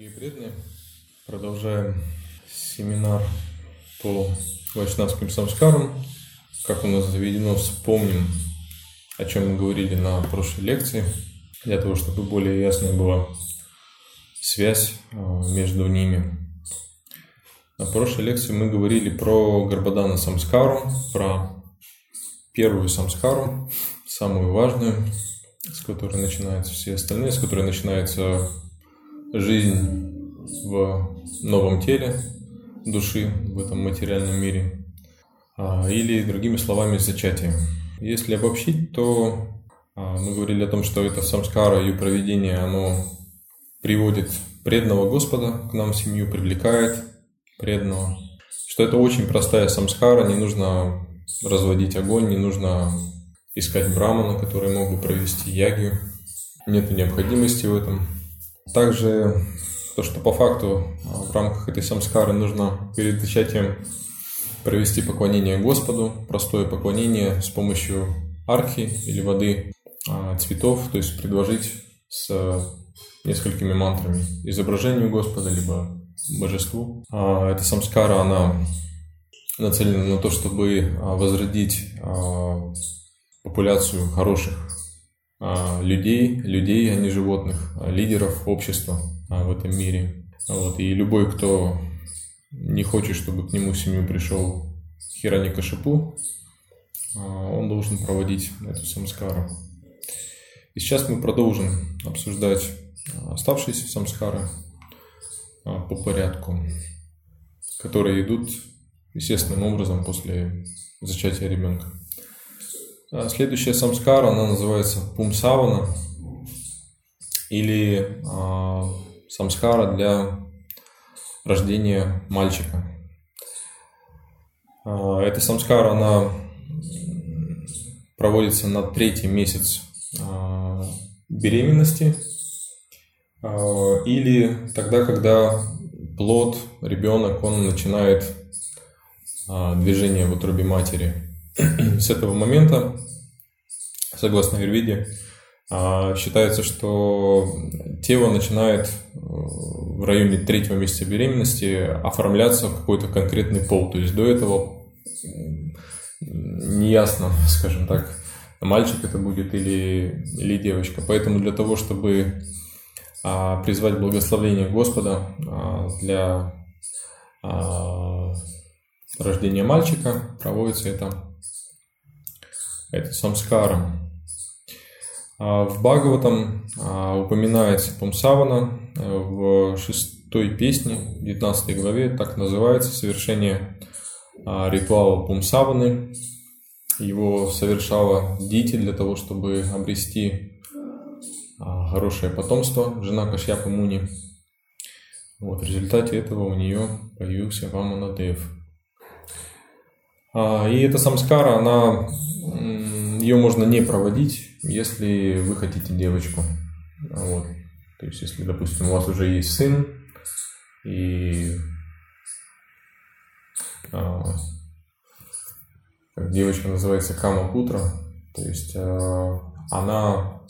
Дорогие преданные, продолжаем семинар по вайшнавским самскарам. Как у нас заведено, вспомним, о чем мы говорили на прошлой лекции, для того, чтобы более ясная была связь а, между ними. На прошлой лекции мы говорили про Гарбадана самскару, про первую самскару, самую важную, с которой начинаются все остальные, с которой начинается жизнь в новом теле души в этом материальном мире, а, или другими словами зачатие. Если обобщить, то а, мы говорили о том, что это самскара, ее проведение, оно приводит преданного Господа к нам в семью, привлекает преданного. Что это очень простая самскара, не нужно разводить огонь, не нужно искать брамана, который мог бы провести ягию. Нет необходимости в этом. Также то, что по факту а, в рамках этой самскары нужно перед зачатием провести поклонение Господу, простое поклонение с помощью архи или воды а, цветов, то есть предложить с несколькими мантрами изображению Господа, либо божеству. А, эта самскара, она нацелена на то, чтобы возродить популяцию хороших а, людей, людей, а не животных, а лидеров общества а, в этом мире. Вот. И любой, кто не хочет, чтобы к нему в семью пришел Хирани Кашипу, он должен проводить эту самскару. И сейчас мы продолжим обсуждать оставшиеся самскары по порядку, которые идут естественным образом после зачатия ребенка. А, следующая самскара, она называется пумсавана или а, самскара для рождения мальчика. А, эта самскара, она проводится на третий месяц беременности или тогда, когда плод, ребенок, он начинает движение в утробе матери. С этого момента, согласно Юрвиде, а, считается, что тело начинает э, в районе третьего месяца беременности оформляться в какой-то конкретный пол. То есть до этого неясно, скажем так, мальчик это будет или, или девочка. Поэтому для того, чтобы а, призвать благословение Господа а, для рождения мальчика, проводится это это самскара. А в Бхагаватам а, упоминается Пумсавана э, в шестой песне, 19 главе, так называется совершение а, ритуала Пумсаваны. Его совершала Дити для того, чтобы обрести хорошее потомство, жена Кашьяпа Муни. Вот, в результате этого у нее появился Ваманадев. И эта самскара, она ее можно не проводить, если вы хотите девочку. Вот. То есть, если, допустим, у вас уже есть сын, и а, девочка называется Кама Путра, то есть а, она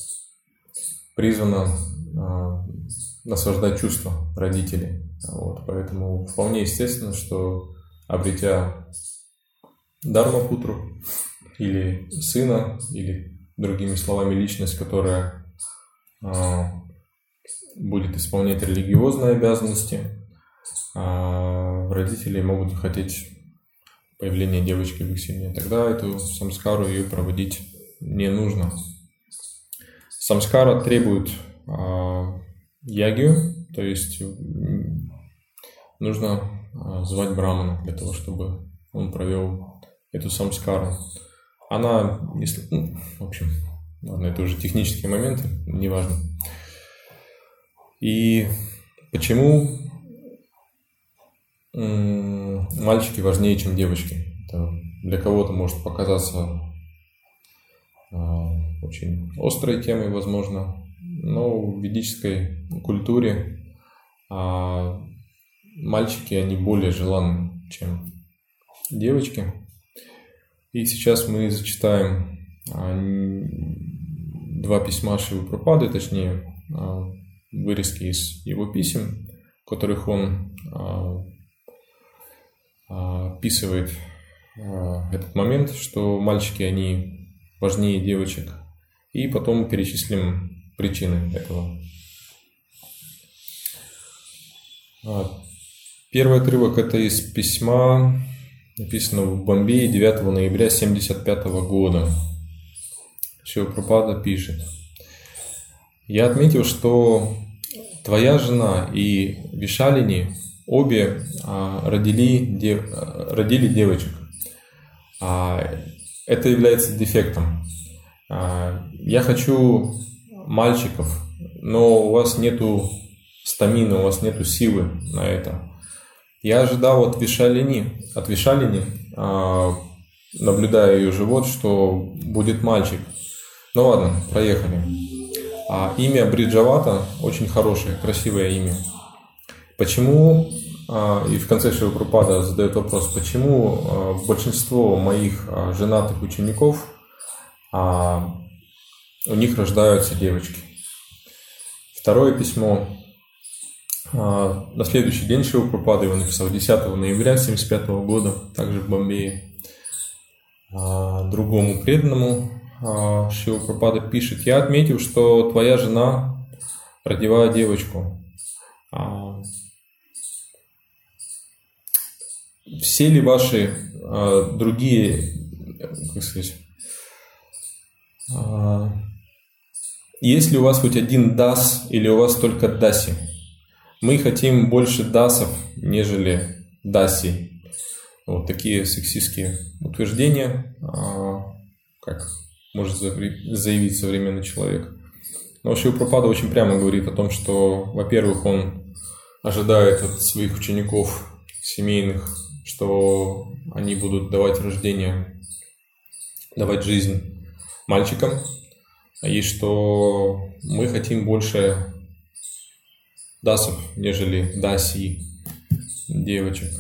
призвана а, наслаждать чувства родителей. Вот, поэтому вполне естественно, что обретя Дармапутру, или сына, или другими словами личность, которая а, будет исполнять религиозные обязанности, а родители могут хотеть появления девочки в их семье. Тогда эту самскару ее проводить не нужно. Самскара требует а, ягию, то есть нужно а, звать брамана для того, чтобы он провел эту самскару. Она, если, ну, в общем, ладно, это уже технические моменты, неважно. И почему мальчики важнее, чем девочки? Это для кого-то может показаться а, очень острой темой, возможно, но в ведической культуре а, мальчики, они более желанны, чем девочки. И сейчас мы зачитаем а, два письма Шивы Пропады, точнее, а, вырезки из его писем. которых он описывает этот момент, что мальчики, они важнее девочек. И потом перечислим причины этого. Первый отрывок это из письма, написанного в Бомбее 9 ноября 1975 года. Шивапрапада пишет. Я отметил, что твоя жена и Вишалини обе а, родили, родили девочек. А, это является дефектом. А, я хочу мальчиков, но у вас нету стамины, у вас нету силы на это. Я ожидал от Вишалини, от Вишалини, наблюдая ее живот, что будет мальчик. Ну ладно, проехали. А имя Бриджавата очень хорошее, красивое имя. Почему, а, и в конце Шивапрапада задает вопрос, почему а, большинство моих а, женатых учеников, у них рождаются девочки. Второе письмо. На следующий день Шивапрапада его написал 10 ноября 1975 года, также в Бомбее, другому преданному а, Шива Пропада пишет, я отметил, что твоя жена родила девочку. А, все ли ваши а, другие, как сказать, есть ли у вас хоть один дас или у вас только даси? Мы хотим больше дасов, нежели даси. Вот такие сексистские утверждения, как может заявить современный человек. Но Шивапрапада очень прямо говорит о том, что, во-первых, он ожидает от своих учеников семейных, что они будут давать рождение, давать жизнь мальчикам, и что мы хотим больше дасов, нежели даси девочек.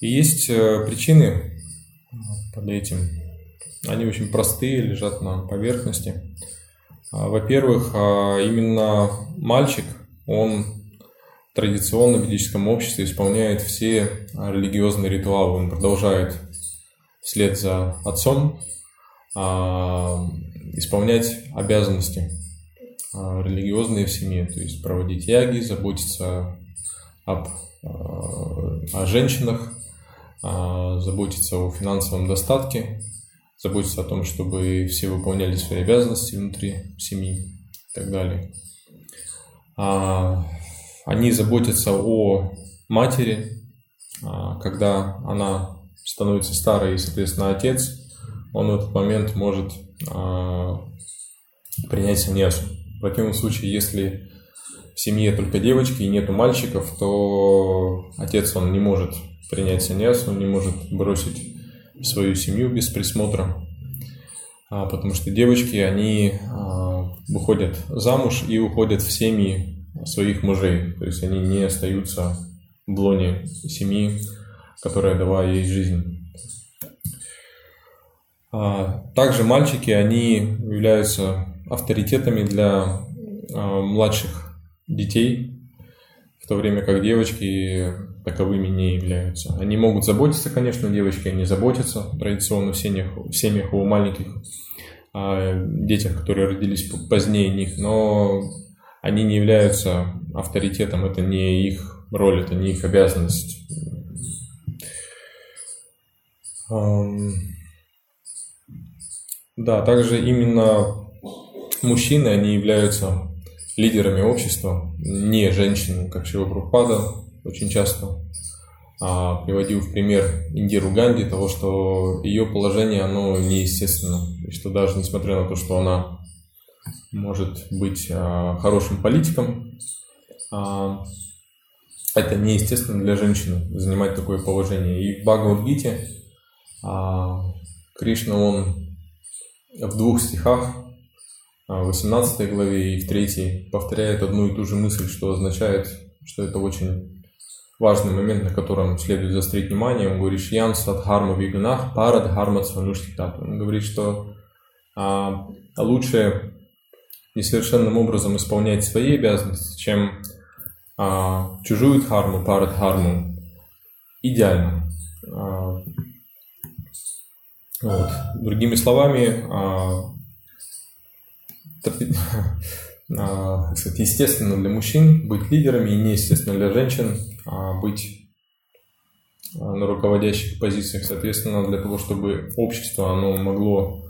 И есть э, причины под этим. Они очень простые, лежат на поверхности. А, во-первых, а, именно мальчик, он традиционно в ведическом обществе исполняет все религиозные ритуалы. Он продолжает вслед за отцом а, исполнять обязанности религиозные в семье, то есть проводить яги, заботиться об, о женщинах, заботиться о финансовом достатке, заботиться о том, чтобы все выполняли свои обязанности внутри семьи и так далее. А, они заботятся о матери, а, когда она становится старой, и, соответственно, отец, он в этот момент может а, принять саньясу. Противном случае, если в семье только девочки и нету мальчиков, то отец, он не может принять саньясу, он не может бросить свою семью без присмотра, а, потому что девочки, они а, выходят замуж и уходят в семьи своих мужей, то есть они не остаются в лоне семьи, которая дала ей жизнь. А, также мальчики, они являются авторитетами для младших детей, в то время как девочки таковыми не являются. Они могут заботиться, конечно, девочки, они заботятся традиционно в семьях, в семьях у маленьких о детях, которые родились позднее них, но они не являются авторитетом, это не их роль, это не их обязанность. Да, также именно мужчины, они являются лидерами общества, не женщины, как Шива Прабхупада очень часто а, приводил в пример Индиру Ганди, того, что ее положение, оно неестественно. И что даже несмотря на то, что она может быть а, хорошим политиком, а, это неестественно для женщины занимать такое положение. И в Бхагавадгите а, Кришна, он в двух стихах, в 18 главе и в 3 повторяет одну и ту же мысль, что означает, что это очень важный момент, на котором следует заострить внимание. Он говорит, Шьян Садхарма Виганах Парад Харма Цвануштитат. Он говорит, что а, лучше несовершенным образом исполнять свои обязанности, чем а, чужую дхарму, парадхарму идеально. А, вот. Другими словами, а, а, сказать, естественно для мужчин быть лидерами и неестественно для женщин а, быть а, на руководящих позициях. Соответственно, для того, чтобы общество оно могло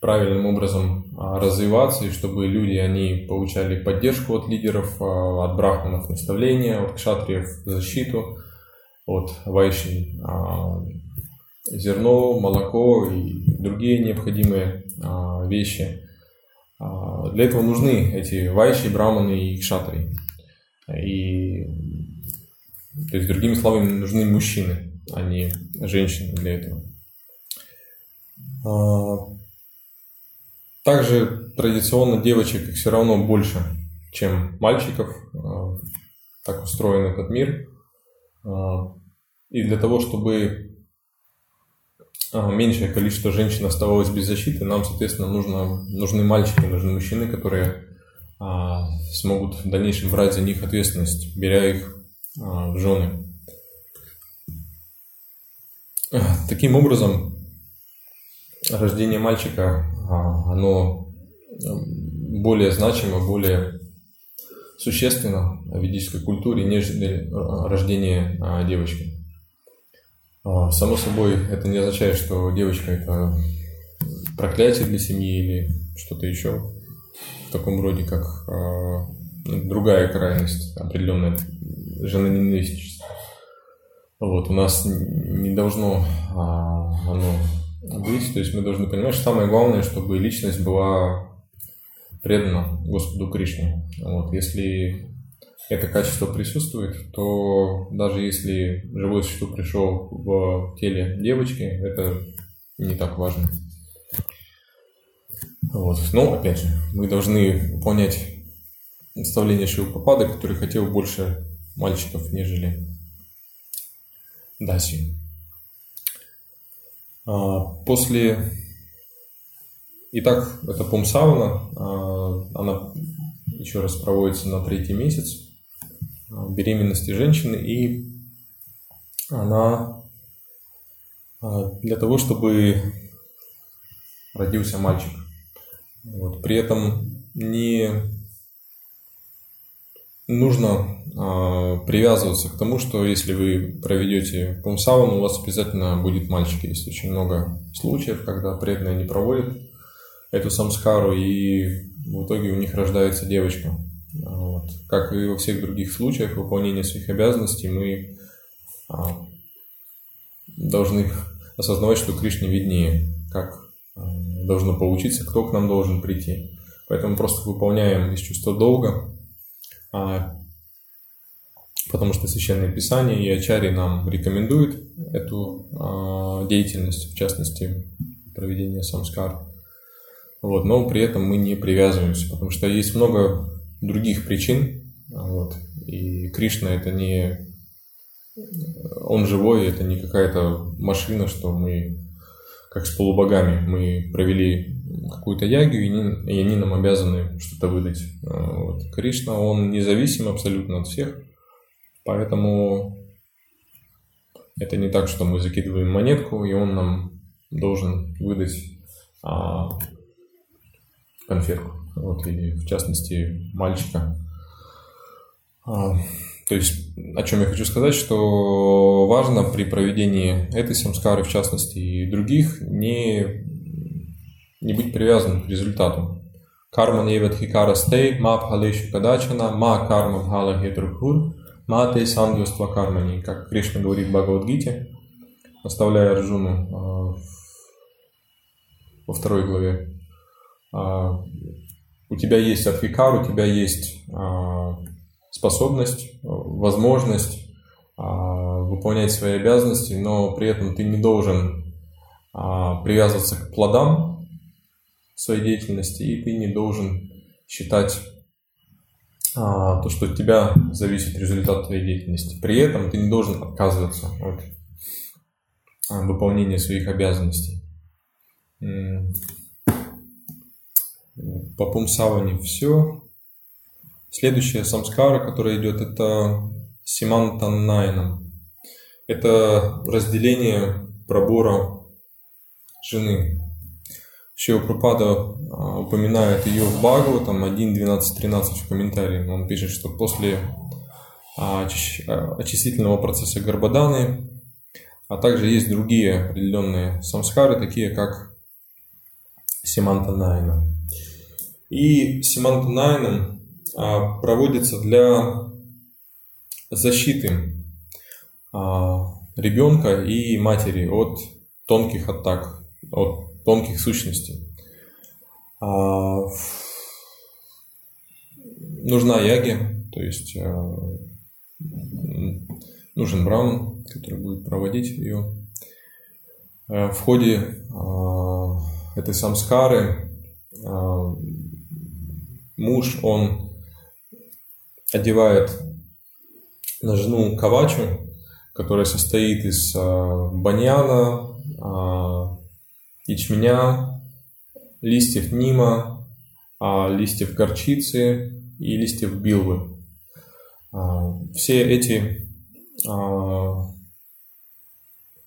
правильным образом развиваться, и чтобы люди, они получали поддержку от лидеров, от брахманов наставления, от кшатриев защиту, от вайши зерно, молоко и другие необходимые вещи – для этого нужны эти вайши, браманы и кшатри. И, то есть, другими словами, нужны мужчины, а не женщины для этого. А, также традиционно девочек все равно больше, чем мальчиков. А, так устроен этот мир. И для того, чтобы меньшее количество женщин оставалось без защиты, нам, соответственно, нужно, нужны мальчики, нужны мужчины, которые а, смогут в дальнейшем брать за них ответственность, беря их а, в жены. Таким образом, рождение мальчика, а, оно более значимо, более существенно в ведической культуре, нежели рождение а, девочки. А, само собой, это не означает, что девочка – это проклятие для семьи или что-то еще в таком роде, как э, другая крайность, определенная женоненавистничество. Вот, у нас не должно а, оно быть, то есть мы должны понимать, что самое главное, чтобы личность была предана Господу Кришне. Вот, если это качество присутствует, то даже если живое существо пришел в теле девочки, это не так важно. Вот. Но, опять же, мы должны выполнять наставление Шивапапады, который хотел больше мальчиков, нежели Даси. А, после... Итак, это Пумсауна, а, она еще раз проводится на третий месяц. А, беременности женщины, и она а, для того, чтобы родился мальчик. Вот. При этом не нужно а, привязываться к тому, что если вы проведете пумсауну, у вас обязательно будет мальчик. Есть очень много случаев, когда преданные не проводят эту самскару, и в итоге у них рождается девочка. Вот. Как и во всех других случаях выполнения своих обязанностей, мы а, должны осознавать, что Кришне виднее, как а, должно получиться, кто к нам должен прийти. Поэтому просто выполняем из чувства долга, а, потому что Священное Писание и Ачари нам рекомендуют эту деятельность, в частности, проведение самскар. Вот, но при этом мы не привязываемся, потому что есть много других причин. Вот. И Кришна это не... Он живой, это не какая-то машина, что мы как с полубогами. Мы провели какую-то ягию, и они, и они нам обязаны что-то выдать. Вот. Кришна, он независим абсолютно от всех, поэтому это не так, что мы закидываем монетку, и он нам должен выдать а, конфетку вот, или в частности мальчика. А, то есть, о чем я хочу сказать, что важно при проведении этой самскары, в частности, и других, не, не быть привязанным к результату. Карма невет хикара стей, ма пхалешу кадачана, ма карма бхала хетрухур, ма те сангюства кармани, как Кришна говорит в Бхагавадгите, оставляя Арджуну а, во второй главе. А, у тебя есть адвикар, у тебя есть а, способность, возможность а, выполнять свои обязанности, но при этом ты не должен а, привязываться к плодам своей деятельности, и ты не должен считать то, что от тебя зависит результат твоей деятельности. При этом ты не должен отказываться от выполнения своих обязанностей. По Пумсаване все. Следующая самскара, которая идет, это Симантанайна. Это разделение пробора жены. Шива Пропада а, упоминает ее в Бхагаву, там 1, 12, 13 в комментарии. Он пишет, что после а, очистительного процесса Гарбаданы, а также есть другие определенные самскары, такие как Симантанайна. И Симантанайна а, проводится для защиты а, ребенка и матери от тонких атак, от тонких сущностей. А, нужна яги, то есть нужен браун, который будет проводить ее. В ходе этой самскары муж, он одевает на жену кавачу, которая состоит из а, баньяна, а, ячменя, листьев нима, а, листьев горчицы и листьев билвы. Все эти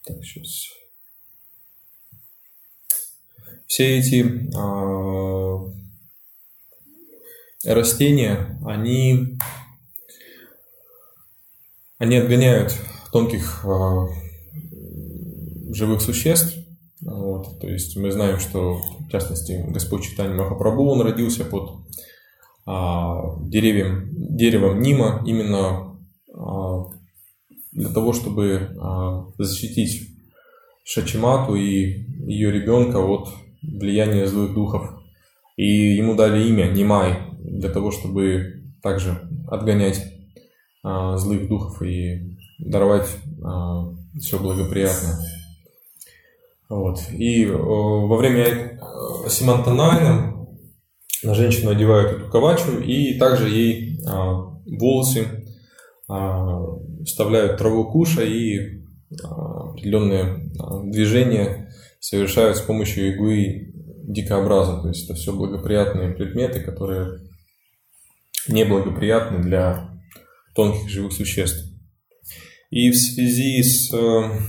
так, сейчас. Все эти растения, они, они отгоняют тонких э, живых существ. Вот, то есть мы знаем, что в частности Господь Читани Махапрабху, он родился под а, деревьям, деревом Нима именно а, для того, чтобы а, защитить Шачимату и ее ребенка от влияния злых духов. И ему дали имя Нимай, для того, чтобы также отгонять а, злых духов и даровать а, все благоприятное. Вот. И а, во время э, Симантанайна на женщину одевают эту ковачу и также ей а, волосы а, вставляют траву куша и а, определенные а, движения совершают с помощью иглы дикообраза. То есть это все благоприятные предметы, которые неблагоприятны для тонких живых существ. И в связи с э,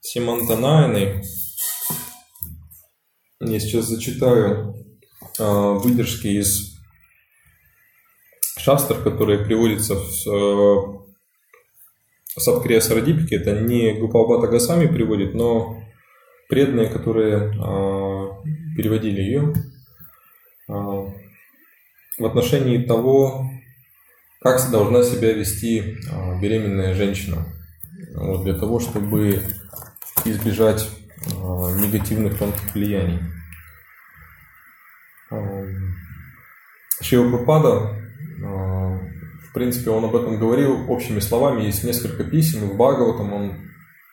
Симантанайной я сейчас зачитаю э, выдержки из шастр, которые приводятся в э, Сабкрия Сарадипике. Это не Гупалбата Гасами приводит, но преданные, которые э, переводили ее. Э, в отношении того, как должна себя вести а, беременная женщина. Вот, для того, чтобы избежать а, негативных тонких влияний. Шива а, в принципе, он об этом говорил общими словами. Есть несколько писем, в Бхагаватам он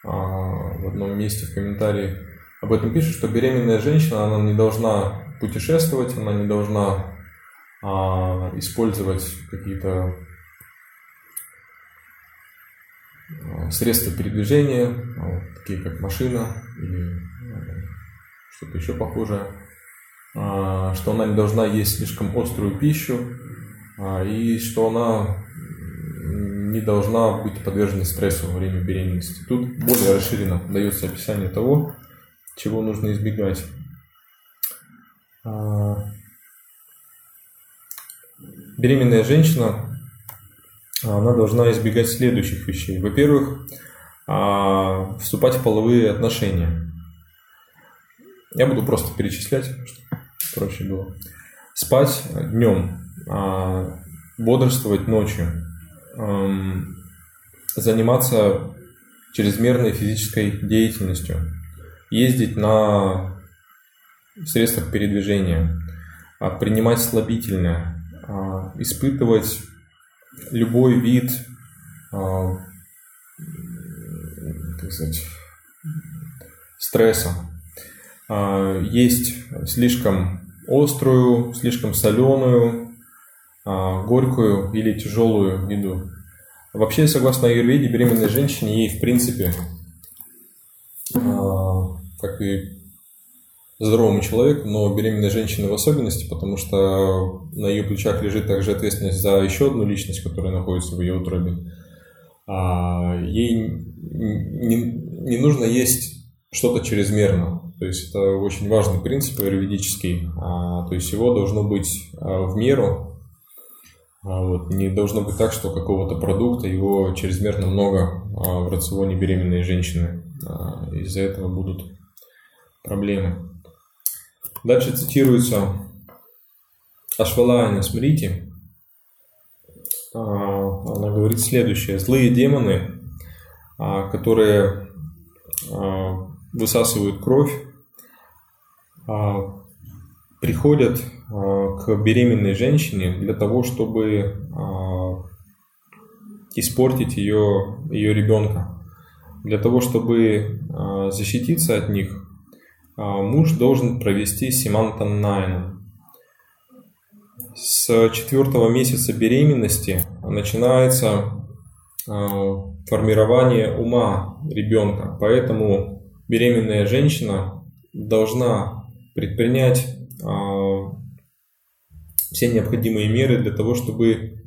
в одном месте в комментарии об этом пишет, что беременная женщина, она не должна путешествовать, она не должна использовать какие-то а, средства передвижения, вот, такие как машина или что-то еще похожее, а, что она не должна есть слишком острую пищу и что она не должна быть подвержена стрессу во время беременности. Тут более расширенно дается описание того, чего нужно избегать беременная женщина, она должна избегать следующих вещей. Во-первых, а, вступать в половые отношения. Я буду просто перечислять, чтобы проще было. Спать днем, а, бодрствовать ночью, заниматься чрезмерной физической деятельностью, ездить на средствах передвижения, а, принимать слабительное, испытывать любой вид а, так сказать, стресса. А, есть слишком острую, слишком соленую, горькую или тяжелую еду. Вообще, согласно аюрведе, беременной женщине ей, в принципе, как и здоровому человеку, но беременной женщине в особенности, потому что на ее плечах лежит также ответственность за еще одну личность, которая находится в ее утробе. А ей не, не нужно есть что-то чрезмерно. То есть это очень важный принцип юридический. А, то есть его должно быть а, в меру. А, вот, не должно быть так, что какого-то продукта его чрезмерно много а, в рационе беременной женщины. А, из-за этого будут проблемы. Дальше цитируется Ашвалайна Смрити. А, она говорит следующее. Злые демоны, а, которые а, высасывают кровь, приходят к беременной женщине для того, чтобы испортить ее, ее ребенка. Для того, чтобы защититься от них, муж должен провести Симантан Найна. С четвертого месяца беременности начинается а, формирование ума ребенка, поэтому беременная женщина должна предпринять а, все необходимые меры для того, чтобы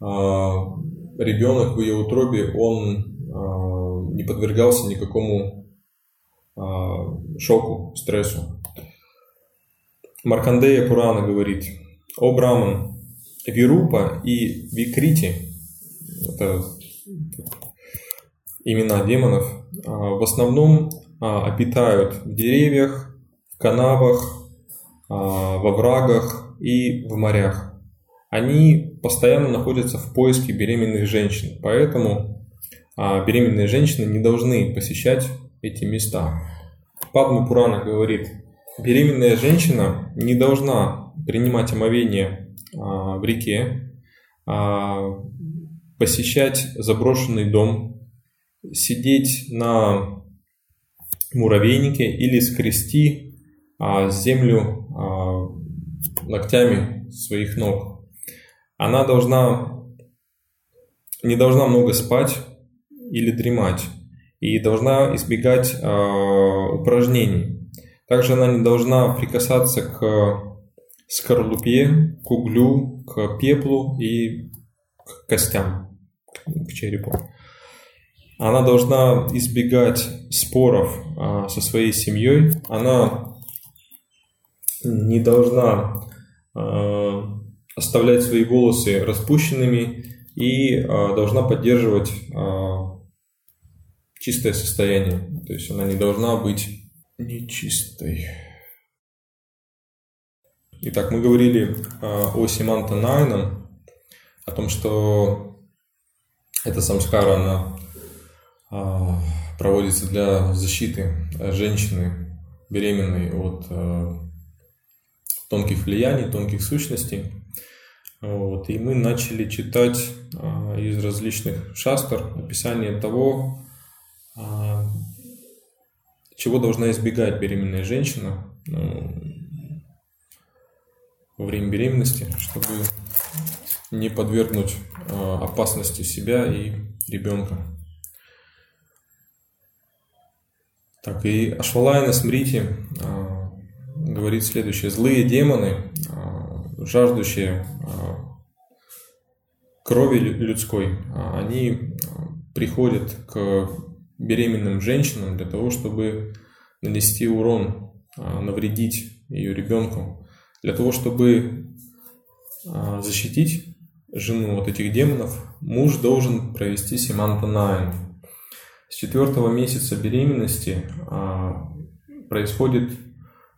ребенок в ее утробе он не подвергался никакому шоку, стрессу. Маркандея Пурана говорит, «О Браман, Вирупа и Викрити, это имена демонов, а, в основном а, обитают в деревьях, в канавах, а, во врагах и в морях. Они постоянно находятся в поиске беременных женщин, поэтому беременные женщины не должны посещать эти места. Падма Пурана говорит, беременная женщина не должна принимать омовение а, в реке, а, посещать заброшенный дом, сидеть на муравейнике или скрести а, землю ногтями своих ног. Она должна не должна много спать или дремать и должна избегать э, упражнений. Также она не должна прикасаться к скорлупе, к углю, к пеплу и к костям, к черепу. Она должна избегать споров э, со своей семьей. Она не должна э, оставлять свои волосы распущенными и э, должна поддерживать э, чистое состояние. То есть она не должна быть нечистой. Итак, мы говорили а, о Симанта Найнам, о том, что эта самскара, она а, проводится для защиты женщины беременной от а, тонких влияний, тонких сущностей. Вот. И мы начали читать из различных шастр описание того, чего должна избегать беременная женщина ну, во время беременности, чтобы не подвергнуть а, опасности себя и ребенка. Так, и Ашвалайна Смрити а, говорит следующее. Злые демоны, жаждущие крови людской, они приходят к беременным женщинам для того, чтобы нанести урон, а, навредить ее ребенку, для того, чтобы а, защитить жену от этих демонов, муж должен провести симантанайн. С четвертого месяца беременности а, происходит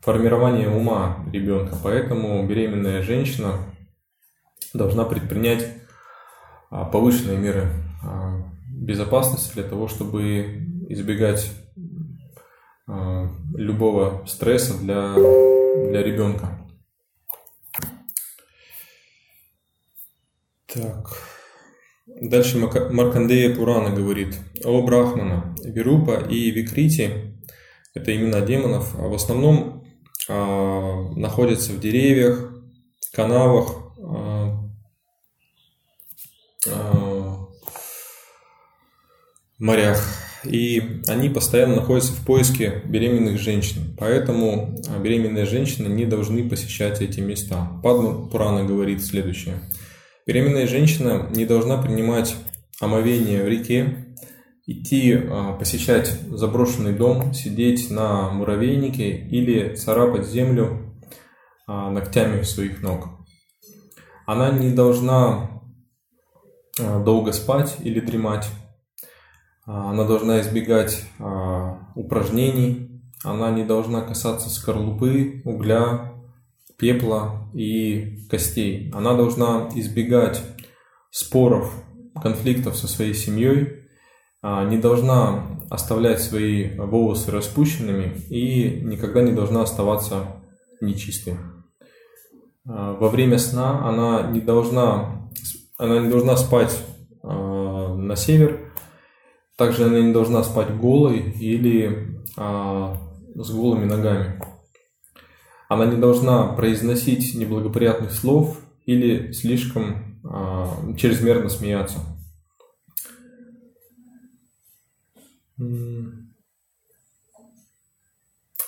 формирование ума ребенка, поэтому беременная женщина должна предпринять повышенные меры безопасности для того, чтобы избегать э, любого стресса для, для ребенка. Так. Дальше Маркандея Пурана говорит о Брахмана. Вирупа и Викрити – это имена демонов, а в основном а, находятся в деревьях, канавах, а, морях. и они постоянно находятся в поиске беременных женщин. Поэтому а, беременные женщины не должны посещать эти места. Падма Пурана говорит следующее. Беременная женщина не должна принимать омовение в реке, идти а, посещать заброшенный дом, сидеть на муравейнике или царапать землю а, ногтями своих ног. Она не должна долго спать или дремать она должна избегать а, упражнений, она не должна касаться скорлупы, угля, пепла и костей. Она должна избегать споров, конфликтов со своей семьей, а, не должна оставлять свои волосы распущенными и никогда не должна оставаться нечистой. Во время сна она не должна, она не должна спать на север, также она не должна спать голой или а, с голыми ногами. Она не должна произносить неблагоприятных слов или слишком а, чрезмерно смеяться.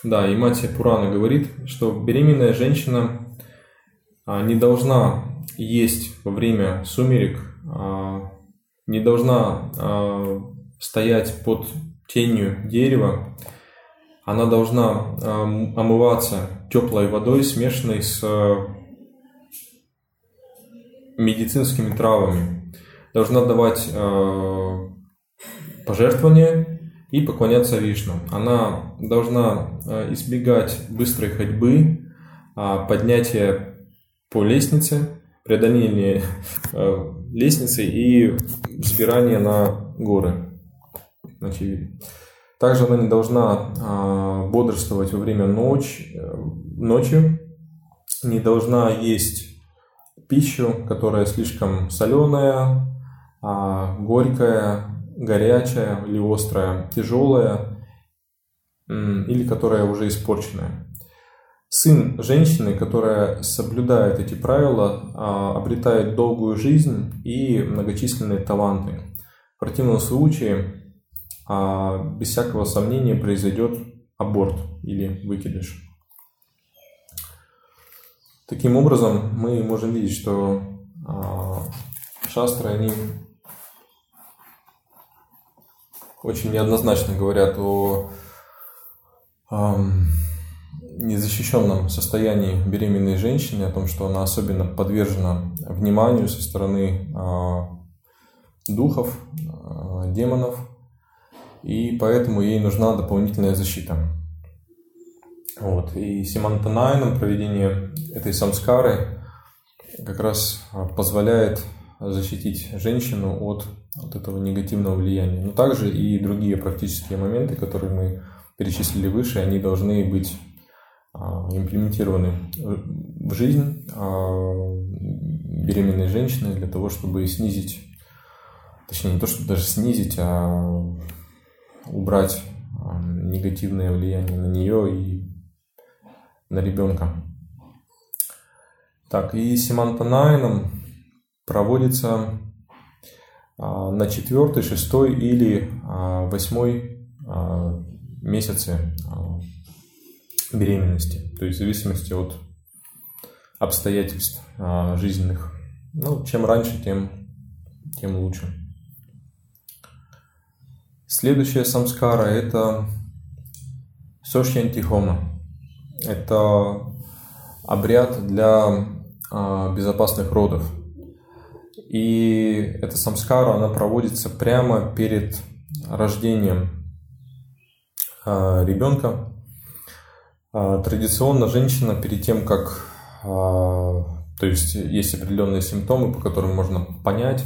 Да, и Матья Пурана говорит, что беременная женщина а, не должна есть во время сумерек, а, не должна стоять под тенью дерева, она должна омываться теплой водой, смешанной с э, медицинскими травами. Должна давать э, пожертвования и поклоняться Вишну. Она должна э, избегать быстрой ходьбы, а, поднятия по лестнице, преодоления лестницы и взбирания на горы очевидно. Также она не должна а, бодрствовать во время ночь, э, ночи, не должна есть пищу, которая слишком соленая, а, горькая, горячая или острая, тяжелая или которая уже испорченная. Сын женщины, которая соблюдает эти правила, а, обретает долгую жизнь и многочисленные таланты. В противном случае без всякого сомнения произойдет аборт или выкидыш. Таким образом, мы можем видеть, что а, шастры, они очень неоднозначно говорят о незащищенном состоянии беременной женщины, о том, что она особенно подвержена вниманию со стороны а, духов, а, демонов, и поэтому ей нужна дополнительная защита. Вот. И Симантанайном проведение этой самскары как раз а, позволяет защитить женщину от, от этого негативного влияния. Но также и другие практические моменты, которые мы перечислили выше, они должны быть а, имплементированы в жизнь а, беременной женщины для того, чтобы снизить, точнее не то, чтобы даже снизить, а убрать негативное влияние на нее и на ребенка. Так, и Симантанайном проводится а, на четвертый, шестой или а, восьмой а, месяце беременности, то есть в зависимости от обстоятельств жизненных. Ну, чем раньше, тем, тем лучше. Следующая самскара – это Сошьянтихома. Это обряд для а, безопасных родов. И эта самскара, она проводится прямо перед рождением а, ребенка. А, традиционно женщина перед тем, как... То есть есть определенные симптомы, по которым можно понять,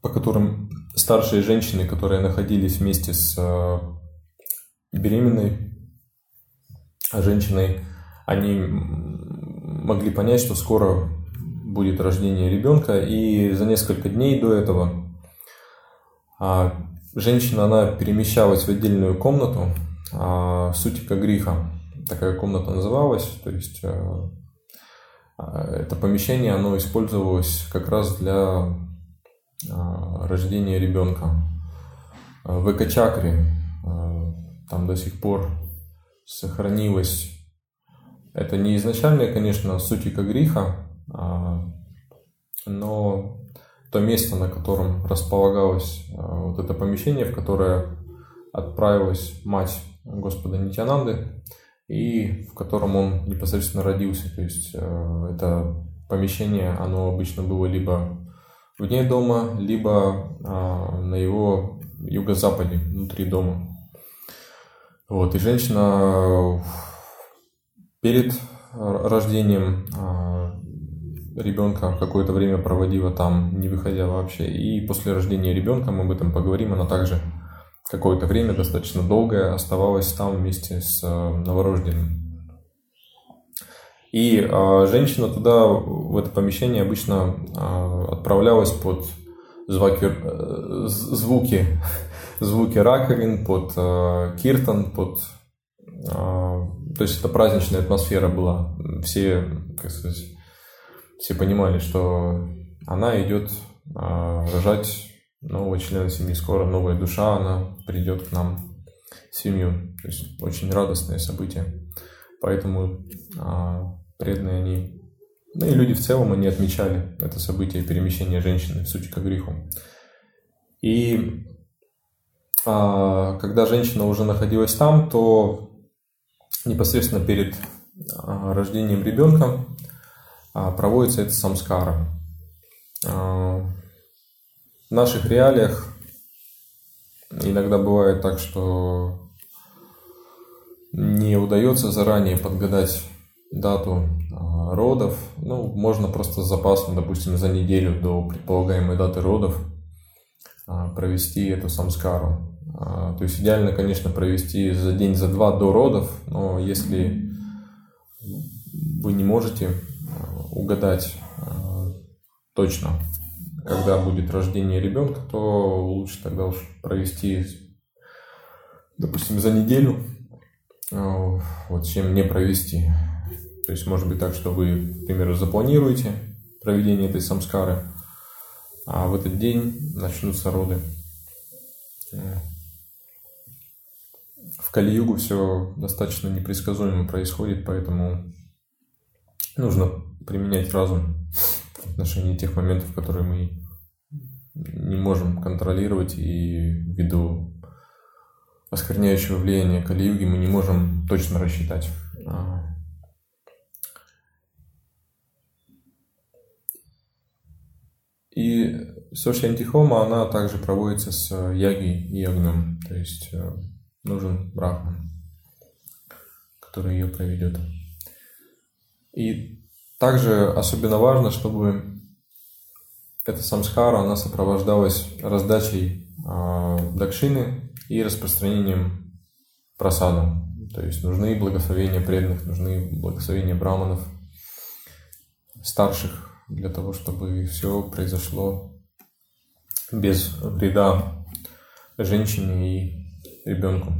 по которым старшие женщины, которые находились вместе с э, беременной женщиной, они могли понять, что скоро будет рождение ребенка, и за несколько дней до этого а, женщина, она перемещалась в отдельную комнату, а, Сутика Гриха, такая комната называлась, то есть э, а, это помещение, оно использовалось как раз для а, рождения ребенка. в Эко-чакре там до сих пор сохранилось. Это не изначальная, конечно, суть гриха, но то место, на котором располагалось вот это помещение, в которое отправилась мать Господа Нитянанды, и в котором он непосредственно родился. То есть это помещение, оно обычно было либо вне дома, либо а, на его юго-западе, внутри дома. Вот, и женщина перед рождением а, ребенка какое-то время проводила там, не выходя вообще. И после рождения ребенка, мы об этом поговорим, она также какое-то время, достаточно долгое, оставалась там вместе с э, новорожденным. И э, женщина туда, в это помещение, обычно э, отправлялась под звуки, э, звуки, звуки раковин, под э, киртан, под... То есть это праздничная атмосфера была. Все, как сказать, все понимали, что она идет рожать нового члена семьи. Скоро новая душа, она придет к нам в семью. То есть очень радостное событие. Поэтому а, преданные они, ну и люди в целом, они отмечали это событие перемещения женщины в сути к греху. И а, когда женщина уже находилась там, то непосредственно перед а, рождением ребенка а, проводится это самскара. А, в наших реалиях иногда бывает так, что не удается заранее подгадать дату а, родов. Ну, можно просто с запасом, допустим, за неделю до предполагаемой даты родов а, провести эту самскару. А, то есть идеально, конечно, провести за день, за два до родов, но если вы не можете угадать точно когда будет рождение ребенка, то лучше тогда уж провести, допустим, за неделю, вот чем не провести. То есть может быть так, что вы, к примеру, запланируете проведение этой самскары, а в этот день начнутся роды. В Кали-югу все достаточно непредсказуемо происходит, поэтому нужно применять разум в отношении тех моментов, которые мы не можем контролировать, и ввиду оскверняющего влияния Кали-юги мы не можем точно рассчитать. А. И Соши Антихома, она также проводится с яги и огнем, то есть э, нужен брахман, который ее проведет. И также особенно важно, чтобы эта самсхара, она сопровождалась раздачей э, дакшины и распространением просада. То есть нужны благословения преданных, нужны благословения браманов, старших, для того, чтобы все произошло без вреда женщине и ребенку.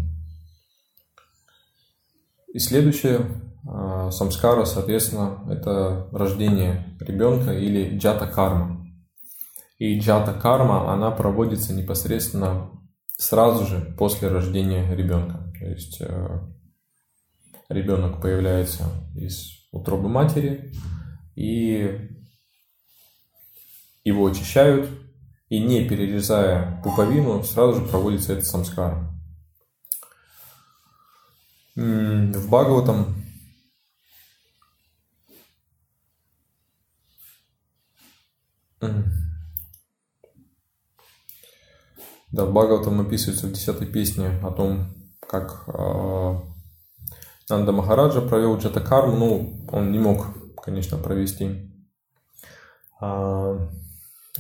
И следующее а, самскара, соответственно, это рождение ребенка или джата карма. И джата карма, она проводится непосредственно сразу же после рождения ребенка. То есть э, ребенок появляется из утробы матери, и его очищают, и не перерезая пуповину, сразу же проводится этот самскар. В Бхагаватам Да, в Бхагаватам описывается в десятой песне о том, как э, Нанда Махараджа провел джатакарму. Ну, он не мог, конечно, провести э,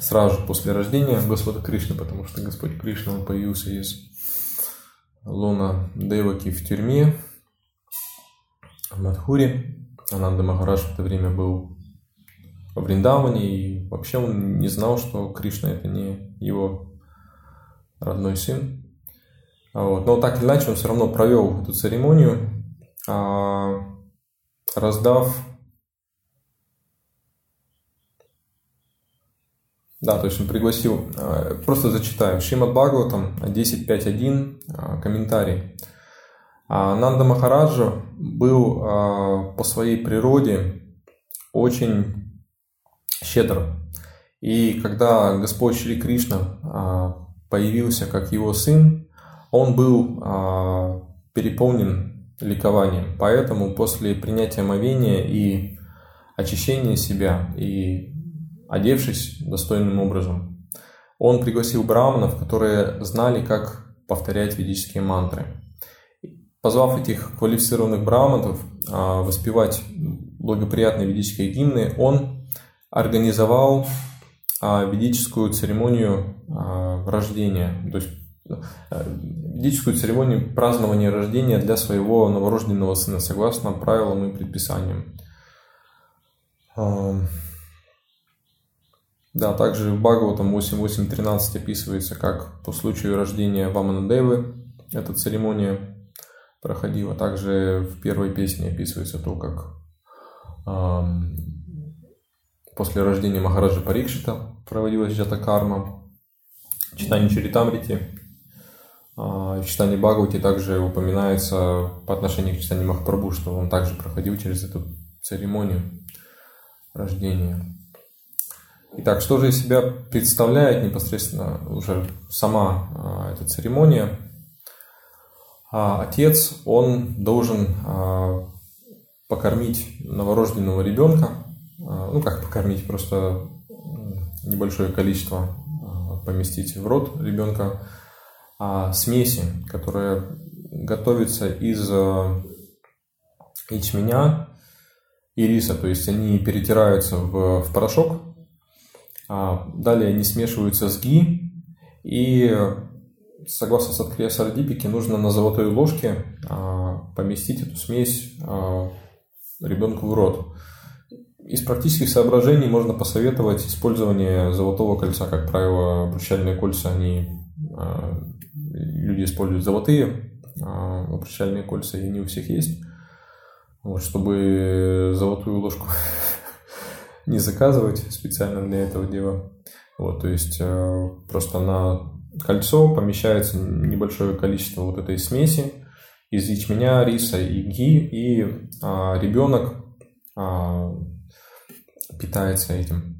сразу же после рождения Господа Кришны, потому что Господь Кришна он появился из луна Деваки в тюрьме в Мадхуре. Ананда Махарадж в это время был во Вриндаване, и вообще он не знал, что Кришна это не его родной сын. Вот. Но так или иначе он все равно провел эту церемонию, а, раздав Да, то есть он пригласил, э, просто зачитаю, Шимат Бхагаватам 10.5.1, комментарий. А, Нанда Махараджа был а, по своей природе очень щедр. И когда Господь Шри Кришна появился как его сын, он был переполнен ликованием. Поэтому после принятия омовения и очищения себя, и одевшись достойным образом, он пригласил браманов, которые знали, как повторять ведические мантры – Позвав этих квалифицированных брамантов а, воспевать благоприятные ведические гимны, он организовал а, ведическую церемонию а, рождения, то есть ведическую церемонию празднования рождения для своего новорожденного сына, согласно правилам и предписаниям. Да, также в Бхагаватам 8.8.13 описывается, как по случаю рождения Ваманадевы эта церемония проходила. Также в первой песне описывается то, как э, после рождения Махараджа Парикшита проводилась джата карма. В читании Чаритамрити, э, в читании Бхагавати также упоминается по отношению к читанию Махапрабху, что он также проходил через эту церемонию рождения. Итак, что же из себя представляет непосредственно уже сама э, эта церемония? А отец, он должен а, покормить новорожденного ребенка, а, ну как покормить, просто небольшое количество поместить в рот ребенка смеси, которая готовится из ячменя и риса, то есть они перетираются в, в порошок, далее они смешиваются с ги и согласно Садхрия Сардипики, нужно на золотой ложке а, поместить эту смесь а, ребенку в рот. Из практических соображений можно посоветовать использование золотого кольца. Как правило, обручальные кольца, они а, люди используют золотые обручальные кольца, и они у всех есть. Вот, чтобы золотую ложку не заказывать специально для этого дела. Вот, то есть просто на кольцо помещается небольшое количество вот этой смеси из ячменя, риса и ги, и а, ребенок а, питается этим.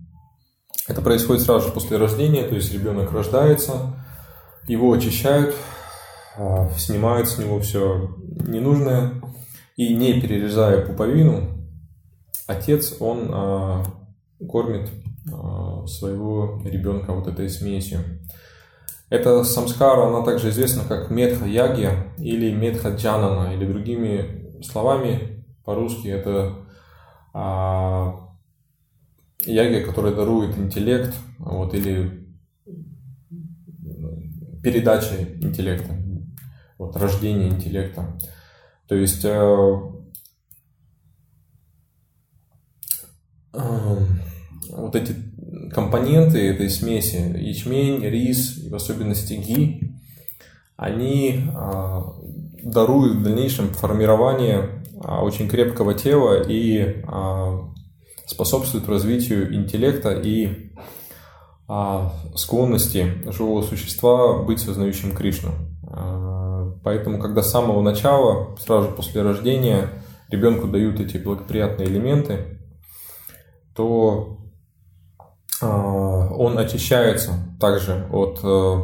Это происходит сразу же после рождения, то есть ребенок рождается, его очищают, а, снимают с него все ненужное, и не перерезая пуповину, отец, он а, кормит а, своего ребенка вот этой смесью. Эта самскара, она также известна как медха ягья или медха джанана, или другими словами по-русски это а, ягья, которая дарует интеллект, вот, или передача интеллекта, вот, рождение интеллекта. То есть э, вот эти компоненты этой смеси, ячмень, рис и в особенности ги, они а, даруют в дальнейшем формирование а, очень крепкого тела и а, способствуют развитию интеллекта и склонности живого существа быть сознающим Кришну. Поэтому, когда с самого начала, сразу после рождения, ребенку дают эти благоприятные элементы, то а, он очищается также от э,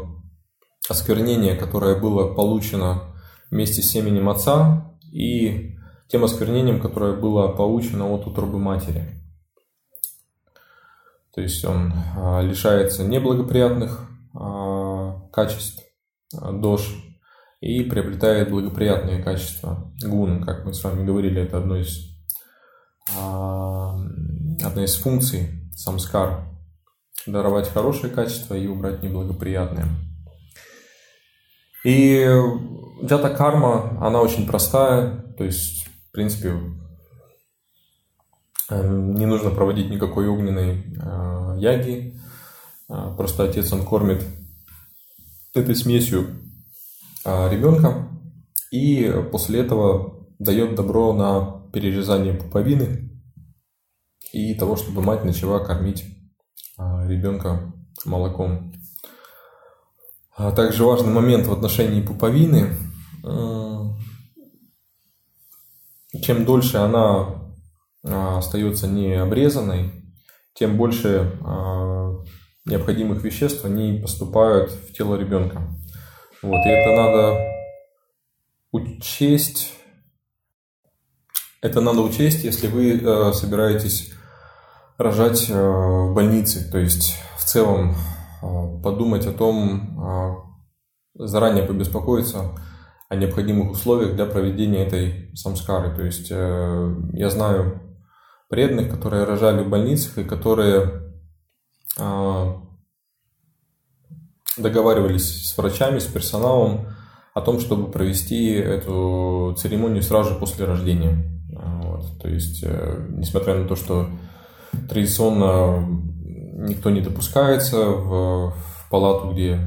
осквернения, которое было получено вместе с семенем отца и тем осквернением, которое было получено от утробы матери. То есть он а, лишается неблагоприятных а, качеств дож и приобретает благоприятные качества гун, как мы с вами говорили, это одно из, одна из функций самскар даровать хорошие качества и убрать неблагоприятные. И джата карма, она очень простая, то есть, в принципе, эм, не нужно проводить никакой огненной э, яги, э, просто отец он кормит этой смесью э, ребенка и после этого дает добро на перерезание пуповины и того, чтобы мать начала кормить а, ребенка молоком. А также важный момент в отношении пуповины. Чем дольше она остается не обрезанной, тем больше необходимых веществ они поступают в тело ребенка. Вот, и это надо учесть. Это надо учесть, если вы э, собираетесь рожать э, в больнице. То есть в целом э, подумать о том, э, заранее побеспокоиться о необходимых условиях для проведения этой самскары. То есть я знаю преданных, которые рожали в больницах и которые договаривались с врачами, с персоналом о том, чтобы провести эту церемонию сразу же после рождения. Вот. То есть, несмотря на то, что традиционно никто не допускается в, в палату, где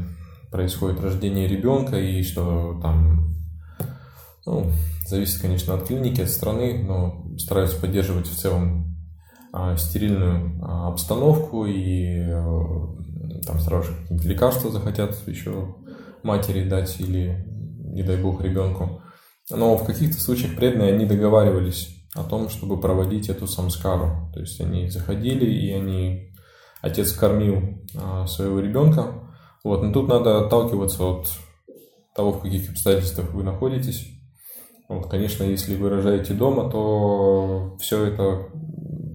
происходит рождение ребенка, и что там, ну, зависит, конечно, от клиники, от страны, но стараются поддерживать в целом а, стерильную а, обстановку и э, там сразу же какие-то лекарства захотят еще матери дать или, не дай бог, ребенку. Но в каких-то случаях преданные они договаривались о том, чтобы проводить эту самскару. То есть они заходили и они отец кормил а, своего ребенка. Вот, но тут надо отталкиваться от того, в каких обстоятельствах вы находитесь. Вот, конечно, если вы рожаете дома, то все это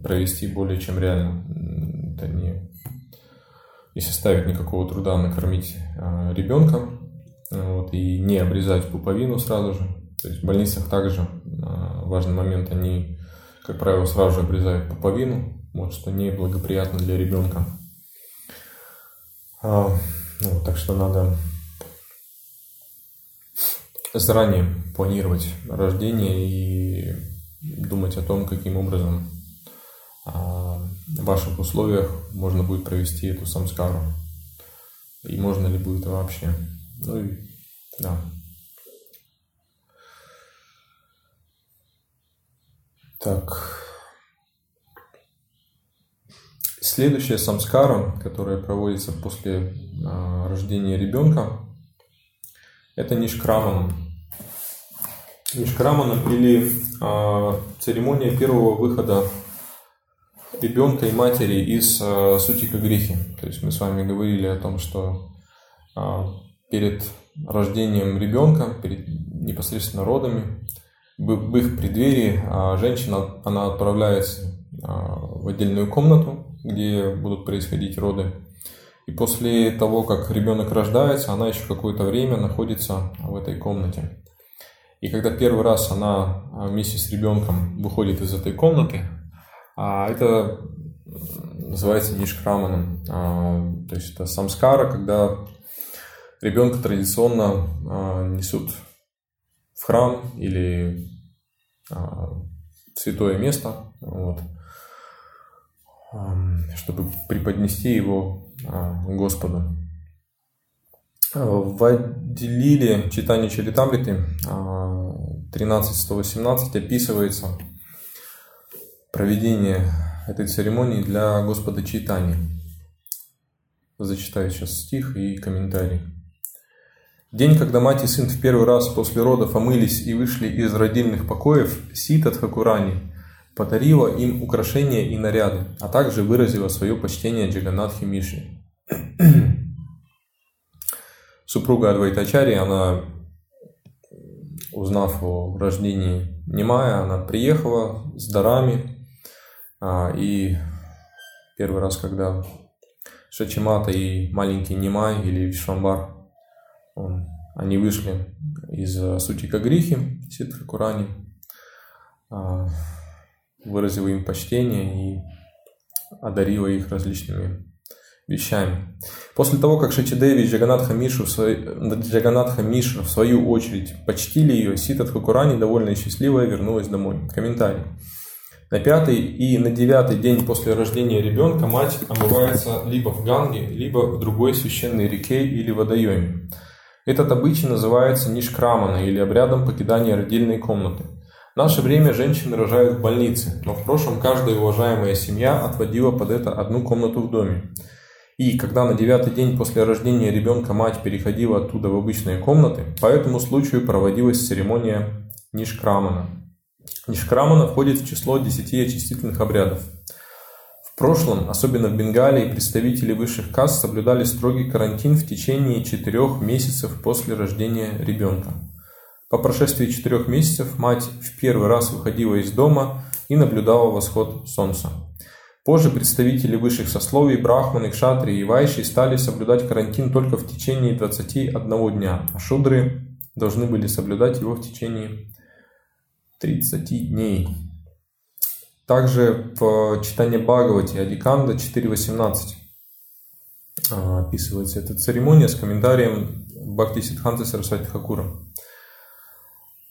провести более чем реально. Это не, не составит никакого труда накормить э, ребенка вот, и не обрезать пуповину сразу же. То есть в больницах также э, важный момент, они, как правило, сразу же обрезают пуповину, вот, что неблагоприятно для ребенка. А, ну, так что надо заранее планировать рождение и думать о том, каким образом а, в ваших условиях можно будет провести эту самскару. И можно ли будет вообще. Ну и да. Так. Следующая самскара, которая проводится после а, рождения ребенка, это нишкраманам. Нишкраманам или а, церемония первого выхода ребенка и матери из э, сутика грехи. То есть мы с вами говорили о том, что перед рождением ребенка, перед непосредственно родами, в, их преддверии э, женщина она отправляется э, в отдельную комнату, где будут происходить роды. И после того, как ребенок рождается, она еще какое-то время находится в этой комнате. И когда первый раз она вместе с ребенком выходит из этой комнаты, а это называется нишкраманом. А, то есть это самскара, когда ребенка традиционно а, несут в храм или а, в святое место, вот, чтобы преподнести его Господу. В отделили читание Чаритамриты 13.118 описывается проведение этой церемонии для Господа Чайтани. Зачитаю сейчас стих и комментарий. День, когда мать и сын в первый раз после родов омылись и вышли из родильных покоев, Сита Тхакурани подарила им украшения и наряды, а также выразила свое почтение Джаганатхи Миши. Супруга Адвайтачари, она, узнав о рождении Немая, она приехала с дарами, а, и первый раз, когда Шачимата и маленький Нимай или Вишвамбар, они вышли из Сутика Грихи, Ситха Курани, а, выразила им почтение и одарила их различными вещами. После того, как Шачидеви и Джаганатха Мишу, в свою очередь почтили ее, Сита Тхакурани, довольно счастливая, вернулась домой. Комментарий. На пятый и на девятый день после рождения ребенка мать омывается либо в Ганге, либо в другой священной реке или водоеме. Этот обычай называется нишкрамана или обрядом покидания родильной комнаты. В наше время женщины рожают в больнице, но в прошлом каждая уважаемая семья отводила под это одну комнату в доме. И когда на девятый день после рождения ребенка мать переходила оттуда в обычные комнаты, по этому случаю проводилась церемония Нишкрамана. Нишкрамана входит в число десяти очистительных обрядов. Прошлом, особенно в Бенгалии, представители высших каст соблюдали строгий карантин в течение четырех месяцев после рождения ребенка. По прошествии четырех месяцев мать в первый раз выходила из дома и наблюдала восход солнца. Позже представители высших сословий, брахманы, кшатри и вайши стали соблюдать карантин только в течение 21 дня, а шудры должны были соблюдать его в течение 30 дней. Также в читании Бхагавати Адиканда 4.18 а, описывается эта церемония с комментарием Бхакти Сидханты Сарасвати Хакура.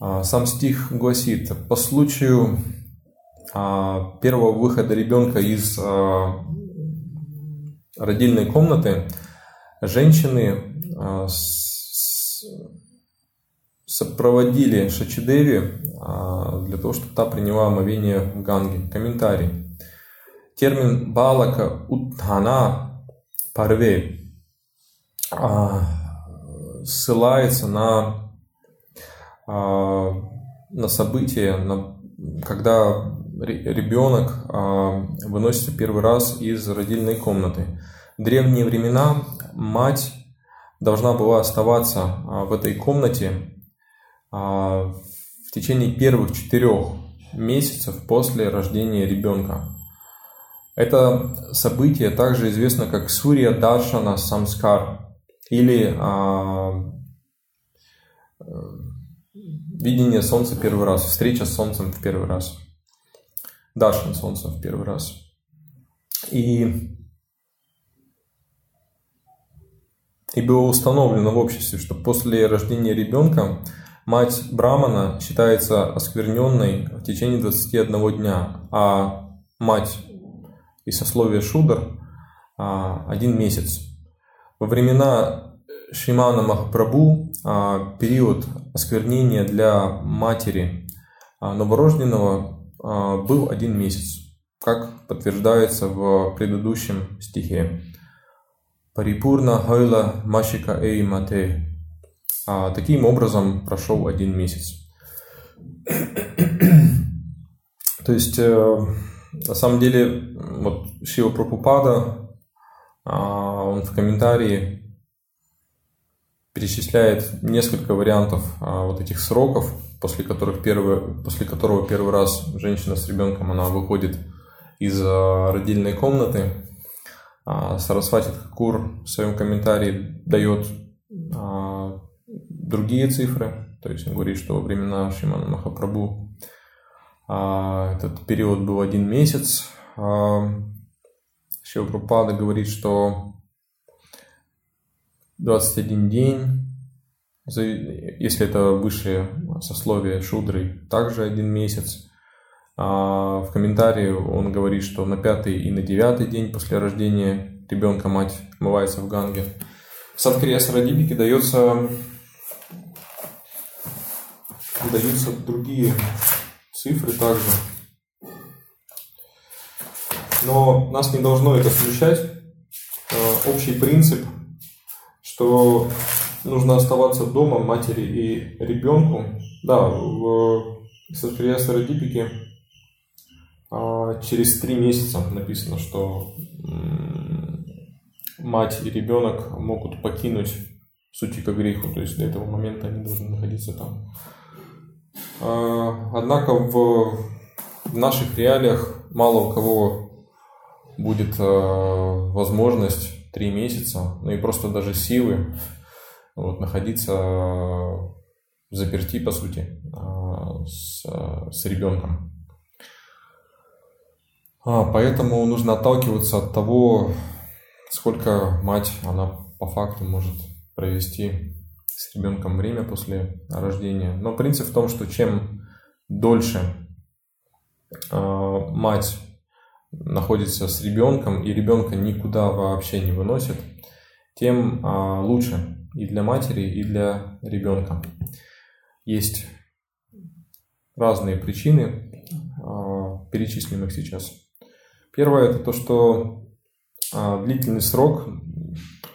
А, сам стих гласит, по случаю а, первого выхода ребенка из родильной комнаты женщины сопроводили Шачидеви а, для того, чтобы та приняла омовение в Ганге. Комментарий. Термин Балака Уттана Парве а, ссылается на, а, на событие, на, когда ребенок выносится первый раз из родильной комнаты. В древние времена мать должна была оставаться в этой комнате в течение первых четырех месяцев после рождения ребенка. Это событие также известно как Сурья Даршана Самскар или а, э, видение Солнца первый раз, встреча с Солнцем в первый раз, Даршан Солнца в первый раз. И, и было установлено в обществе, что после рождения ребенка Мать Брамана считается оскверненной в течение 21 дня, а мать из сословия Шудр а, один месяц. Во времена Шимана Махапрабху а, период осквернения для матери а, новорожденного был один месяц, как подтверждается в предыдущем стихе. Парипурна хайла машика эй мате а таким образом прошел один месяц. То есть, э, на самом деле, вот Шива Прабхупада, а, он в комментарии перечисляет несколько вариантов а, вот этих сроков, после которых первый, после которого первый раз женщина с ребенком она выходит из а, родильной комнаты. Сарасвати Хакур в своем комментарии дает другие цифры. То есть он говорит, что во времена Шимана Махапрабху а, этот период был один месяц. А, Шивапрапада говорит, что 21 день, если это высшее сословие шудры, также один месяц. А в комментарии он говорит, что на пятый и на девятый день после рождения ребенка мать омывается в Ганге. В Садхария Сарадипике дается даются другие цифры также. Но нас не должно это смущать. Э, общий принцип, что нужно оставаться дома матери и ребенку. Да, в Сатриасарадипике а, через три месяца написано, что мать и ребенок могут покинуть сутика греху, то есть до этого момента они должны находиться там. А, однако в, наших реалиях мало у кого будет а, возможность три месяца, ну и просто даже силы вот, находиться в заперти, по сути, а, с, с ребенком. Поэтому нужно отталкиваться от того, сколько мать, она по факту может провести с ребенком время после рождения. Но принцип в том, что чем дольше э, мать находится с ребенком и ребенка никуда вообще не выносит, тем э, лучше и для матери, и для ребенка. Есть разные причины, э, перечислим их сейчас. Первое это то, что а, длительный срок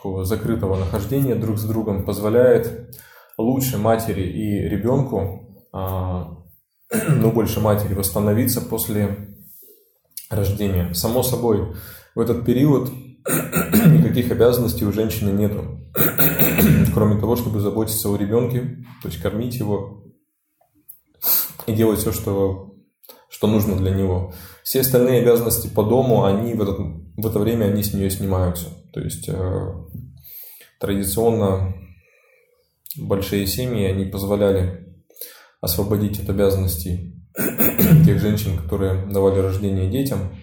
такого закрытого нахождения друг с другом позволяет лучше матери и ребенку, а, ну, больше матери восстановиться после рождения. Само собой, в этот период никаких обязанностей у женщины нету, кроме того, чтобы заботиться о ребенке, то есть кормить его и делать все, что, что нужно для него. Все остальные обязанности по дому, они в, этот, в это время они с нее снимаются. То есть э, традиционно большие семьи, они позволяли освободить от обязанностей тех женщин, которые давали рождение детям.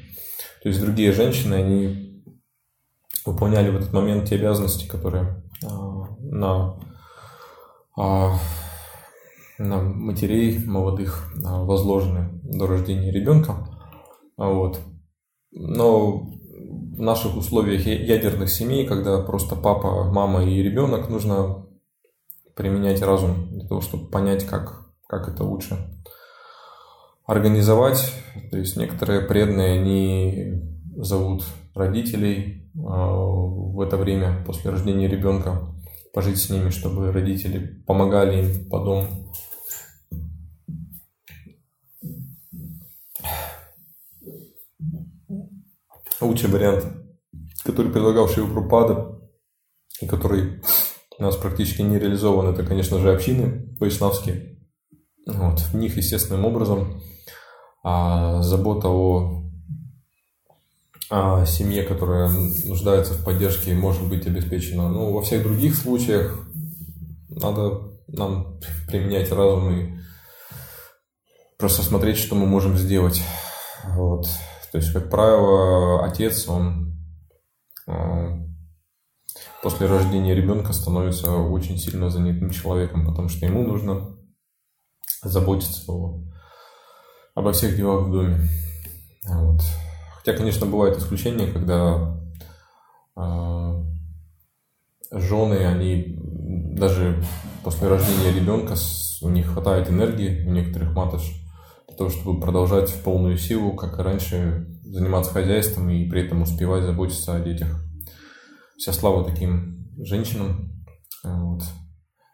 То есть другие женщины, они выполняли в этот момент те обязанности, которые а, на, а, на матерей молодых а, возложены до рождения ребенка. Вот. Но в наших условиях ядерных семей, когда просто папа, мама и ребенок, нужно применять разум для того, чтобы понять, как, как это лучше организовать. То есть некоторые преданные, они зовут родителей а, в это время после рождения ребенка пожить с ними, чтобы родители помогали им по дому. Лучший вариант, который предлагал Шивапрупада, и который у нас практически не реализован, это, конечно же, общины вайшнавские. Вот. В них естественным образом а забота о, о семье, которая нуждается в поддержке, может быть обеспечена. Ну, во всех других случаях надо нам применять разум и просто смотреть, что мы можем сделать. Вот. То есть, как правило, отец, он а, после рождения ребенка становится очень сильно занятым человеком, потому что ему нужно заботиться о обо всех делах в доме. Вот. Хотя, конечно, бывают исключения, когда э, жены, они даже после рождения ребенка, у них хватает энергии, у некоторых матош, для того, чтобы продолжать в полную силу, как и раньше, заниматься хозяйством и при этом успевать заботиться о детях. Вся слава таким женщинам. Вот.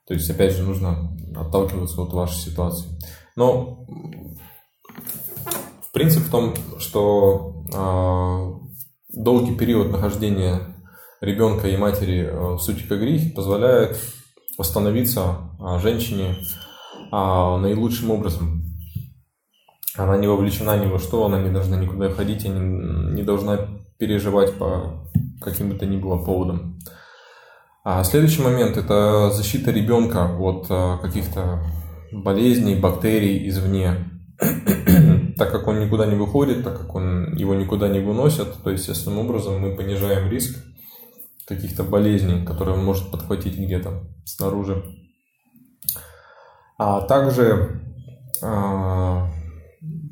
То есть, опять же, нужно отталкиваться от вашей ситуации. Но Принцип в том, что э, долгий период нахождения ребенка и матери э, в сути грехе позволяет восстановиться э, женщине э, наилучшим образом. Она не вовлечена ни во что, она не должна никуда ходить, и не, не должна переживать по каким бы то ни было поводам. А следующий момент – это защита ребенка от каких-то болезней, бактерий извне так как он никуда не выходит, так как он, его никуда не выносят, то естественным образом мы понижаем риск каких-то болезней, которые он может подхватить где-то снаружи. А также а,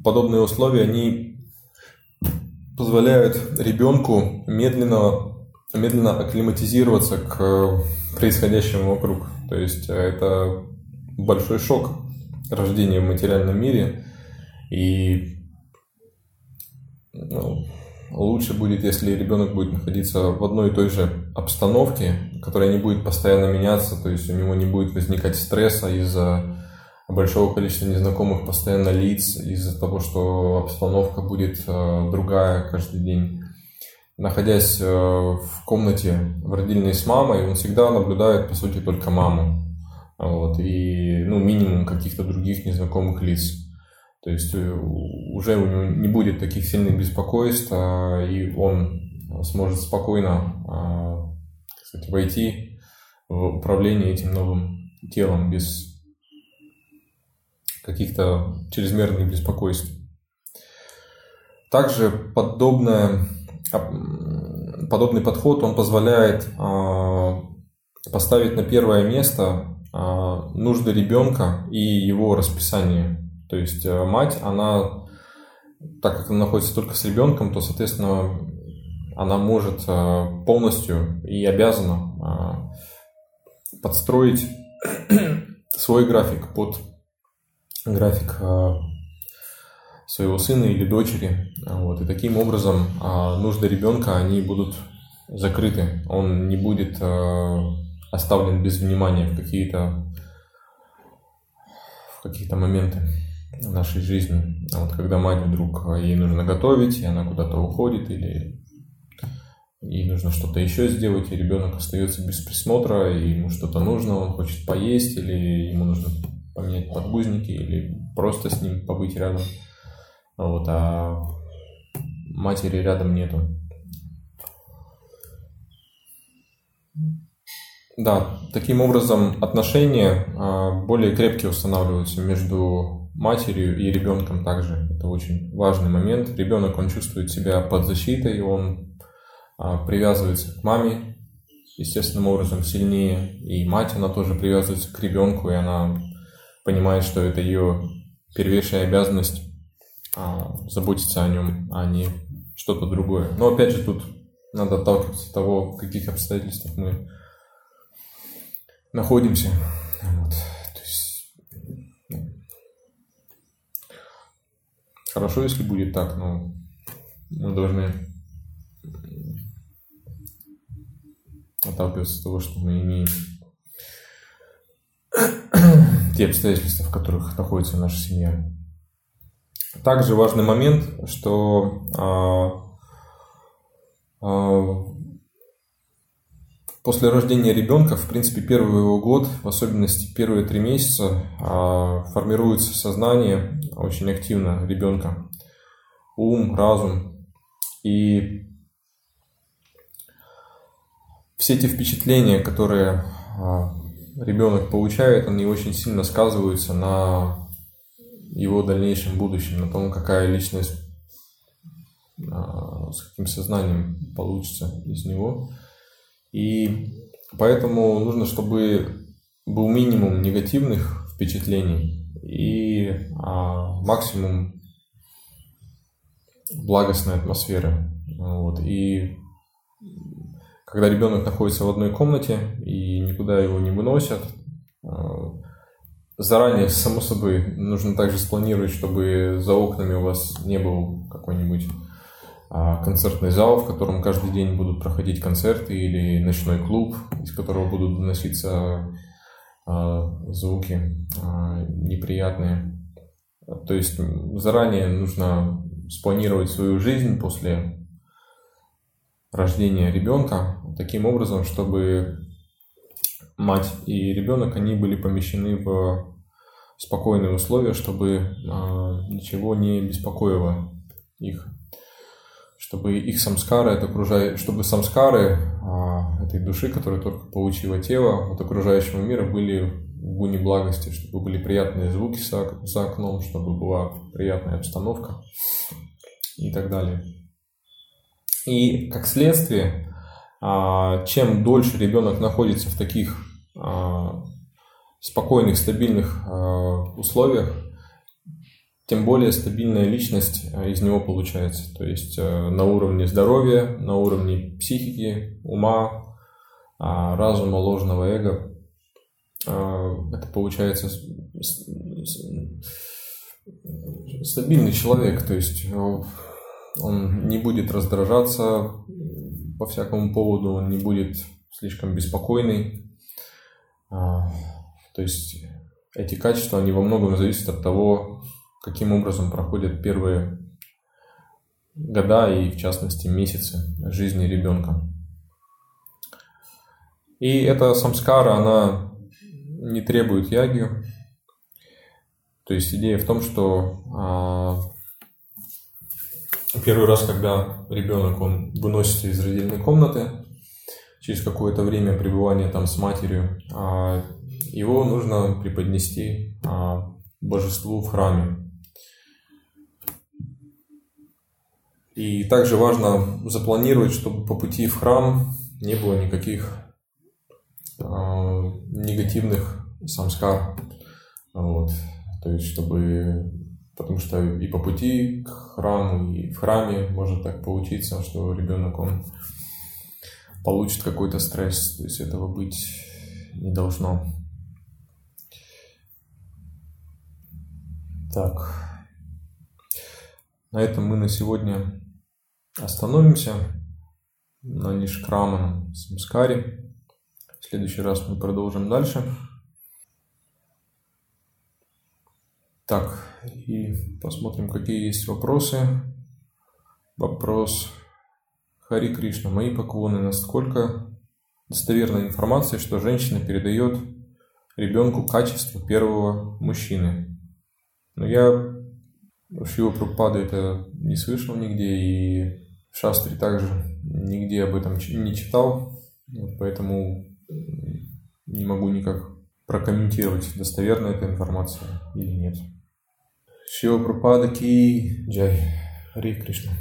подобные условия, они позволяют ребенку медленно, медленно акклиматизироваться к происходящему вокруг. То есть это большой шок рождения в материальном мире – и ну, лучше будет, если ребенок будет находиться в одной и той же обстановке, которая не будет постоянно меняться, то есть у него не будет возникать стресса из-за большого количества незнакомых постоянно лиц, из-за того, что обстановка будет э, другая каждый день. Находясь э, в комнате в родильной с мамой, он всегда наблюдает, по сути, только маму. Вот, и ну, минимум каких-то других незнакомых лиц. То есть э, уже у него не будет таких сильных беспокойств, а, и он сможет спокойно а, кстати, войти в управление этим новым телом без каких-то чрезмерных беспокойств. Также подобное, подобный подход он позволяет а, поставить на первое место нужды ребенка и его расписание. То есть э, мать, она, так как она находится только с ребенком, то, соответственно, она может полностью и обязана подстроить свой график под график своего сына или дочери. Вот. И таким образом нужды ребенка, они будут закрыты, он не будет э, оставлен без внимания в какие-то в какие-то моменты нашей жизни. А вот когда мать вдруг ей нужно готовить, и она куда-то уходит, или ей нужно что-то еще сделать, и ребенок остается без присмотра, и ему что-то нужно, он хочет поесть, или ему нужно поменять подгузники, или просто с ним побыть рядом. Вот, а матери рядом нету. Да, таким образом отношения а, более крепкие устанавливаются между матерью и ребенком также. Это очень важный момент. Ребенок, он чувствует себя под защитой, он а, привязывается к маме естественным образом сильнее, и мать, она тоже привязывается к ребенку, и она понимает, что это ее первейшая обязанность а, заботиться о нем, а не что-то другое. Но опять же тут надо отталкиваться от того, в каких обстоятельствах мы находимся. Вот. То есть, ну, хорошо, если будет так, но мы должны отталкиваться от того, что мы имеем те обстоятельства, в которых находится наша семья. Также важный момент, что а, а, После рождения ребенка, в принципе, первый его год, в особенности первые три месяца, а, формируется сознание очень активно ребенка. Ум, разум. И все эти впечатления, которые а, ребенок получает, они очень сильно сказываются на его дальнейшем будущем, на том, какая личность, а, с каким сознанием получится из него – и поэтому нужно, чтобы был минимум негативных впечатлений и а, максимум благостной атмосферы. Вот. И когда ребенок находится в одной комнате и никуда его не выносят, а, заранее, само собой, нужно также спланировать, чтобы за окнами у вас не был какой-нибудь а, концертный зал, в котором каждый день будут проходить концерты, или ночной клуб, из которого будут доноситься а, звуки а, неприятные. То есть заранее нужно спланировать свою жизнь после рождения ребенка таким образом, чтобы мать и ребенок, они были помещены в спокойные условия, чтобы ничего не беспокоило их чтобы их самскары, это окружая... чтобы самскары а, этой души, которая только получила тело от окружающего мира, были в гуне благости, чтобы были приятные звуки за, окном, чтобы была приятная обстановка и так далее. И как следствие, а, чем дольше ребенок находится в таких а, спокойных, стабильных а, условиях, тем более стабильная личность э, из него получается. То есть э, на уровне здоровья, на уровне психики, ума, а, разума, ложного эго. Э, это получается стабильный человек, то есть он не будет раздражаться по всякому поводу, он не будет слишком беспокойный. А, то есть эти качества, они во многом зависят от того, каким образом проходят первые года и, в частности, месяцы жизни ребенка. И эта самскара, она не требует ягью. То есть идея в том, что а, первый раз, когда ребенок он выносится из родильной комнаты, через какое-то время пребывания там с матерью, а, его нужно преподнести а, божеству в храме. И также важно запланировать, чтобы по пути в храм не было никаких э, негативных самскар. Вот. То есть, чтобы... Потому что и по пути к храму, и в храме может так получиться, что ребенок, он получит какой-то стресс. То есть, этого быть не должно. Так. На этом мы на сегодня Остановимся. на Нишкрамана Самскаре. В следующий раз мы продолжим дальше. Так, и посмотрим, какие есть вопросы. Вопрос Хари Кришна. Мои поклоны. Насколько достоверная информация, что женщина передает ребенку качество первого мужчины? Но я Шива Прабхупада это не слышал нигде, и в Шастре также нигде об этом не читал, поэтому не могу никак прокомментировать, достоверна эта информация или нет. Шива Прабхупада Ки Джай. Хари Кришна.